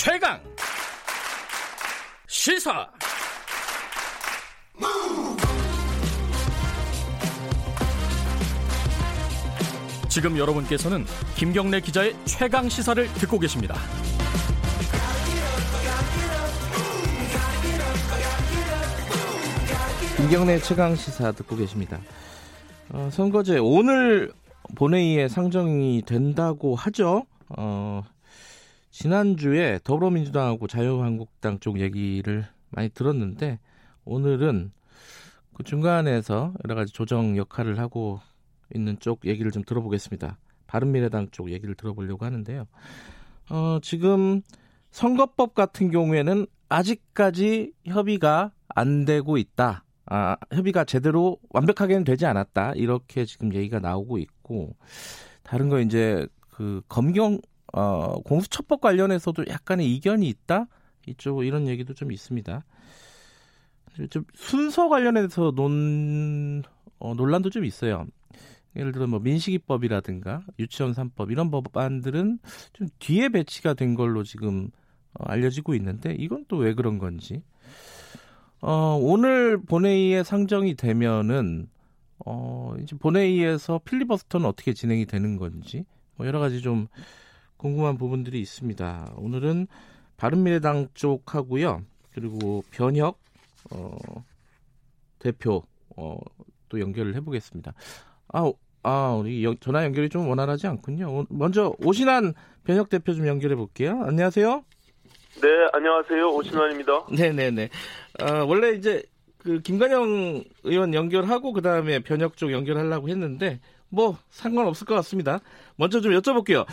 최강 시사 지금 여러분께서는 김경래 기자의 최강 시사를 듣고 계십니다. 김경래 최강 시사 듣고 계십니다. 어, 선거제 오늘 본회의에 상정이 된다고 하죠. 어, 지난주에 더불어민주당하고 자유한국당 쪽 얘기를 많이 들었는데 오늘은 그 중간에서 여러 가지 조정 역할을 하고 있는 쪽 얘기를 좀 들어보겠습니다. 바른미래당 쪽 얘기를 들어보려고 하는데요. 어, 지금 선거법 같은 경우에는 아직까지 협의가 안 되고 있다. 아, 협의가 제대로 완벽하게는 되지 않았다. 이렇게 지금 얘기가 나오고 있고 다른 거 이제 그 검경 어, 공수처법 관련해서도 약간의 이견이 있다. 이쪽 이런 얘기도 좀 있습니다. 좀 순서 관련해서 논 어, 논란도 좀 있어요. 예를 들어 뭐 민식이법이라든가 유치원 3법 이런 법안들은 좀 뒤에 배치가 된 걸로 지금 어, 알려지고 있는데 이건 또 왜 그런 건지 어, 오늘 본회의에 상정이 되면은 어, 이제 본회의에서 필리버스터는 어떻게 진행이 되는 건지 뭐 여러 가지 좀 궁금한 부분들이 있습니다. 오늘은 바른미래당 쪽하고요. 그리고 변혁 어, 대표 어, 또 연결을 해보겠습니다. 아, 아 우리 연, 전화 연결이 좀 원활하지 않군요. 먼저 오신환 변혁 대표 좀 연결해 볼게요. 안녕하세요. 네, 안녕하세요. 오신환입니다. 네 네 네. 어, 원래 이제 그 김관영 의원 연결하고 그 다음에 변혁 쪽 연결하려고 했는데 뭐 상관없을 것 같습니다. 먼저 좀 여쭤볼게요.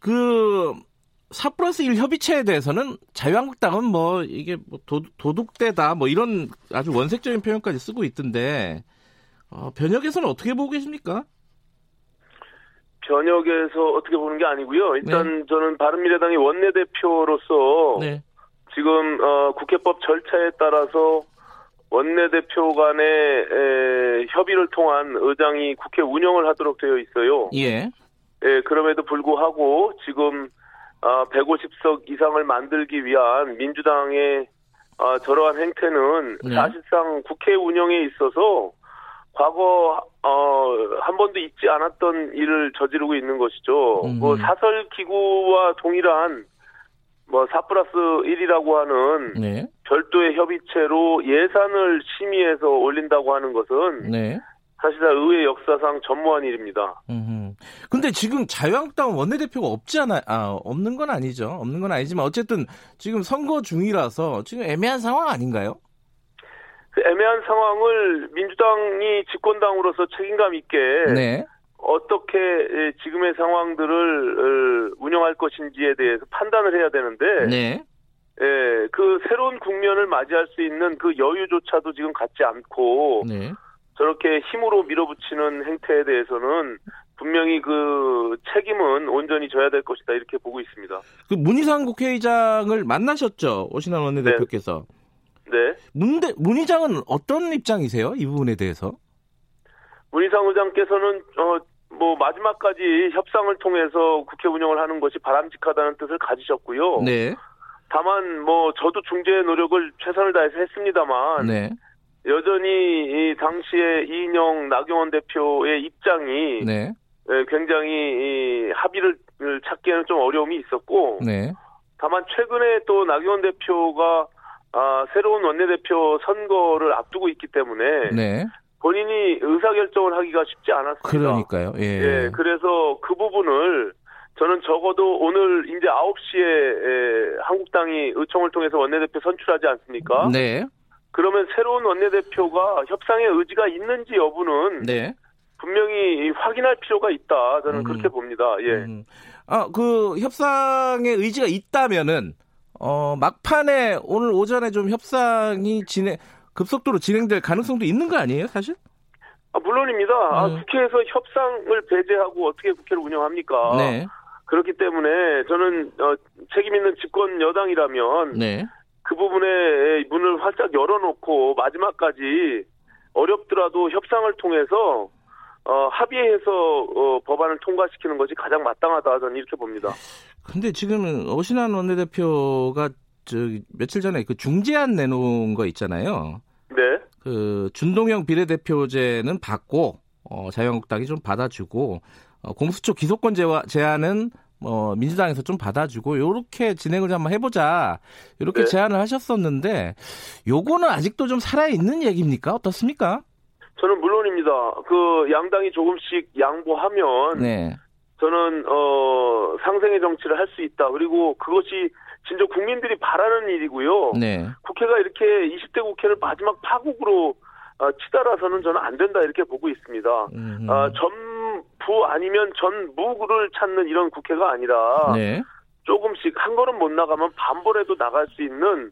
그4 플러스 1 협의체에 대해서는 자유한국당은 뭐 이게 뭐 도, 도둑대다 뭐 이런 아주 원색적인 표현까지 쓰고 있던데 어, 변혁에서는 어떻게 보고 계십니까? 변혁에서 어떻게 보는 게 아니고요. 일단 네. 저는 바른미래당의 원내대표로서 네. 지금 어, 국회법 절차에 따라서 원내대표 간의 에, 협의를 통한 의장이 국회 운영을 하도록 되어 있어요. 예. 예, 그럼에도 불구하고 지금 어, 150석 이상을 만들기 위한 민주당의 어, 저러한 행태는 네. 사실상 국회 운영에 있어서 과거 어, 한 번도 있지 않았던 일을 저지르고 있는 것이죠. 음. 뭐 사설 기구와 동일한 뭐4 플러스 1이라고 하는 네. 별도의 협의체로 예산을 심의해서 올린다고 하는 것은 네. 사실상 의회 역사상 전무한 일입니다. 음. 근데 지금 자유한국당 원내대표가 없지 않아, 아, 없는 건 아니죠. 없는 건 아니지만 어쨌든 지금 선거 중이라서 지금 애매한 상황 아닌가요? 그 애매한 상황을 민주당이 집권당으로서 책임감 있게 네. 어떻게 지금의 상황들을 어, 운영할 것인지에 대해서 판단을 해야 되는데 네. 예, 그 새로운 국면을 맞이할 수 있는 그 여유조차도 지금 갖지 않고 네. 저렇게 힘으로 밀어붙이는 행태에 대해서는 분명히 그 책임은 온전히 져야 될 것이다 이렇게 보고 있습니다. 그 문희상 국회의장을 만나셨죠 오신환 원내대표께서. 네. 네. 문대, 문의장은 어떤 입장이세요? 이 부분에 대해서? 문희상 의장께서는 어, 뭐 마지막까지 협상을 통해서 국회 운영을 하는 것이 바람직하다는 뜻을 가지셨고요. 네. 다만 뭐 저도 중재 노력을 최선을 다해서 했습니다만 네. 여전히 이 당시에 이인영 나경원 대표의 입장이 네. 예, 굉장히 이 합의를 찾기에는 좀 어려움이 있었고 네. 다만 최근에 또 나경원 대표가 아, 새로운 원내대표 선거를 앞두고 있기 때문에 네. 본인이 의사결정을 하기가 쉽지 않았습니다. 그러니까요. 예. 예. 그래서 그 부분을 저는 적어도 오늘 이제 9시에 에, 한국당이 의총을 통해서 원내대표 선출하지 않습니까? 네. 그러면 새로운 원내대표가 협상의 의지가 있는지 여부는 네. 분명히 확인할 필요가 있다. 저는 음. 그렇게 봅니다. 예. 음. 아, 그 협상의 의지가 있다면은 어, 막판에 오늘 오전에 좀 협상이 진행 급속도로 진행될 가능성도 있는 거 아니에요, 사실? 아, 물론입니다. 아, 네. 아, 국회에서 협상을 배제하고 어떻게 국회를 운영합니까? 네. 그렇기 때문에 저는 어, 책임 있는 집권 여당이라면 네. 그 부분에 문을 활짝 열어놓고 마지막까지 어렵더라도 협상을 통해서 어, 합의해서 어, 법안을 통과시키는 것이 가장 마땅하다 저는 이렇게 봅니다. 근데 지금 오신환 원내대표가 저 며칠 전에 그 중재안 내놓은 거 있잖아요. 네. 그 준동형 비례대표제는 받고 어, 자유한국당이 좀 받아주고 어, 공수처 기소권 제와, 제안은 뭐 민주당에서 좀 받아주고 요렇게 진행을 좀 한번 해보자 이렇게 네. 제안을 하셨었는데 요거는 아직도 좀 살아 있는 얘기입니까 어떻습니까? 저는 물론입니다. 그 양당이 조금씩 양보하면 네, 저는 어 상생의 정치를 할 수 있다. 그리고 그것이 진짜 국민들이 바라는 일이고요. 네, 국회가 이렇게 20대 국회를 마지막 파국으로 어, 치달아서는 저는 안 된다 이렇게 보고 있습니다. 음, 어, 전부 아니면 전무를 찾는 이런 국회가 아니라 네, 조금씩 한 걸음 못 나가면 반벌에도 나갈 수 있는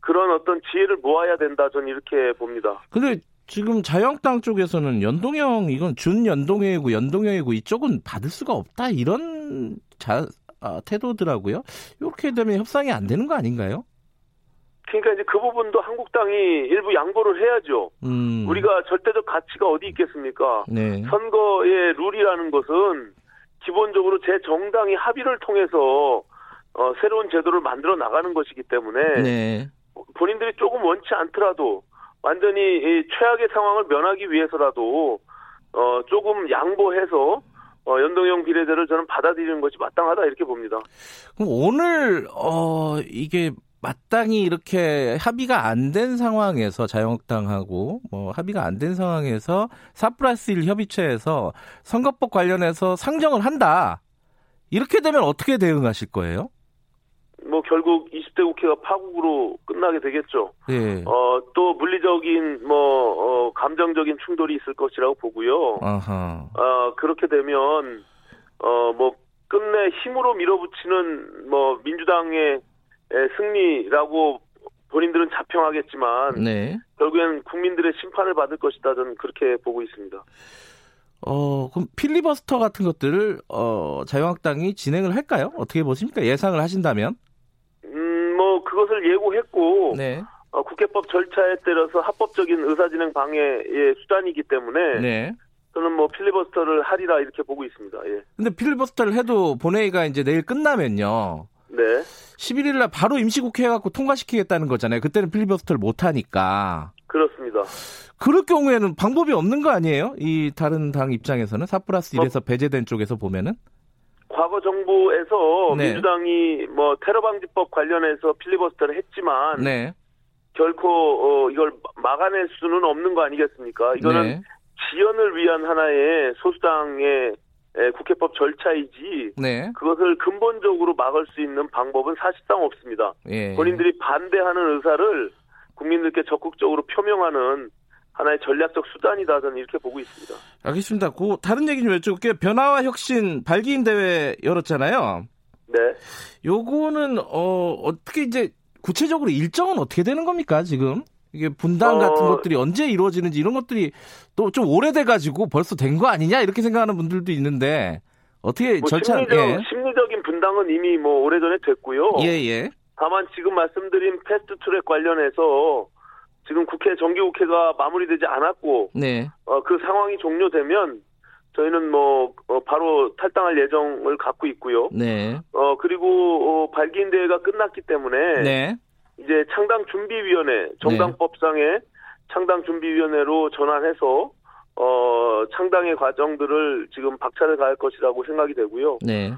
그런 어떤 지혜를 모아야 된다. 저는 이렇게 봅니다. 근데 지금 자유한국당 쪽에서는 연동형 이건 준연동형이고 연동형이고 이쪽은 받을 수가 없다 이런 자, 아, 태도더라고요. 이렇게 되면 협상이 안 되는 거 아닌가요? 그러니까 이제 그 부분도 한국당이 일부 양보를 해야죠. 음, 우리가 절대적 가치가 어디 있겠습니까? 네, 선거의 룰이라는 것은 기본적으로 제 정당이 합의를 통해서 어, 새로운 제도를 만들어 나가는 것이기 때문에 네, 본인들이 조금 원치 않더라도 완전히 이 최악의 상황을 면하기 위해서라도 어, 조금 양보해서 어, 연동형 비례대를 저는 받아들이는 것이 마땅하다 이렇게 봅니다. 그럼 오늘 어 이게 마땅히 이렇게 합의가 안 된 상황에서 자유한국당하고 뭐 합의가 안 된 상황에서 4 플러스 1 협의체에서 선거법 관련해서 상정을 한다. 이렇게 되면 어떻게 대응하실 거예요? 뭐 결국 20대 국회가 파국으로 끝나게 되겠죠. 예. 어, 또 물리적인 뭐 어, 감정적인 충돌이 있을 것이라고 보고요. 아하. 어, 그렇게 되면 어, 뭐 끝내 힘으로 밀어붙이는 뭐 민주당의 에, 승리라고 본인들은 자평하겠지만 네. 결국엔 국민들의 심판을 받을 것이다 저는 그렇게 보고 있습니다. 어, 그럼 필리버스터 같은 것들을 어, 자유한국당이 진행을 할까요? 어떻게 보십니까? 예상을 하신다면? 그것을 예고했고 네. 어, 국회법 절차에 따라서 합법적인 의사진행 방해의 수단이기 때문에 네. 저는 뭐 필리버스터를 하리라 이렇게 보고 있습니다. 예. 근데 필리버스터를 해도 본회의가 이제 내일 끝나면요. 네. 11일 날 바로 임시국회 해갖고 통과시키겠다는 거잖아요. 그때는 필리버스터를 못 하니까. 그렇습니다. 그럴 경우에는 방법이 없는 거 아니에요? 이 다른 당 입장에서는 4 플러스 1에서 배제된 쪽에서 보면은? 과거 정부에서 네. 민주당이 뭐 테러 방지법 관련해서 필리버스터를 했지만 네. 결코 어, 이걸 막아낼 수는 없는 거 아니겠습니까? 이거는 네. 지연을 위한 하나의 소수당의 에, 국회법 절차이지 네. 그것을 근본적으로 막을 수 있는 방법은 사실상 없습니다. 예. 본인들이 반대하는 의사를 국민들께 적극적으로 표명하는 하나의 전략적 수단이다 저는 이렇게 보고 있습니다. 알겠습니다. 그 다른 얘기 좀 여쭤볼게요. 변화와 혁신 발기인 대회 열었잖아요. 네. 요거는 어 어떻게 이제 구체적으로 일정은 어떻게 되는 겁니까 지금? 이게 분당 어, 같은 것들이 언제 이루어지는지 이런 것들이 또 좀 오래돼 가지고 벌써 된 거 아니냐 이렇게 생각하는 분들도 있는데 어떻게 뭐 절차 심리적, 예. 심리적인 분당은 이미 뭐 오래전에 됐고요. 예, 예. 다만 지금 말씀드린 패스트트랙 관련해서 지금 국회 정기 국회가 마무리되지 않았고 네. 어, 그 상황이 종료되면 저희는 뭐 어, 바로 탈당할 예정을 갖고 있고요. 네. 어 그리고 어, 발기인 대회가 끝났기 때문에 네. 이제 창당 준비위원회 정당법상의 창당 준비위원회로 전환해서 어 창당의 과정들을 지금 박차를 가할 것이라고 생각이 되고요. 네.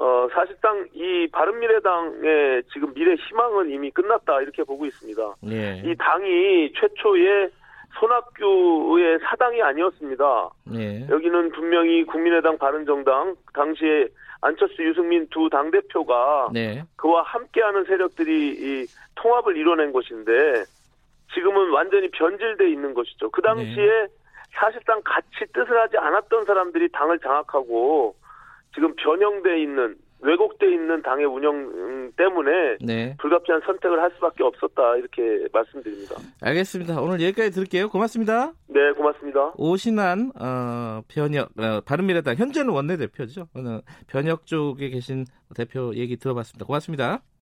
어 사실상 이 바른미래당의 지금 미래 희망은 이미 끝났다 이렇게 보고 있습니다. 네. 이 당이 최초의 손학규의 사당이 아니었습니다. 네. 여기는 분명히 국민의당 바른정당 당시에 안철수 유승민 두 당 대표가 네. 그와 함께하는 세력들이 이 통합을 이뤄낸 것인데 지금은 완전히 변질돼 있는 것이죠. 그 당시에 사실상 같이 뜻을 하지 않았던 사람들이 당을 장악하고 지금 변형돼 있는 왜곡돼 있는 당의 운영 음, 때문에 네. 불가피한 선택을 할 수밖에 없었다 이렇게 말씀드립니다. 알겠습니다. 오늘 여기까지 들을게요. 고맙습니다. 네, 고맙습니다. 오신한 어, 변혁 어, 바른미래당 현재는 원내대표죠. 오늘 변혁 쪽에 계신 대표 얘기 들어봤습니다. 고맙습니다.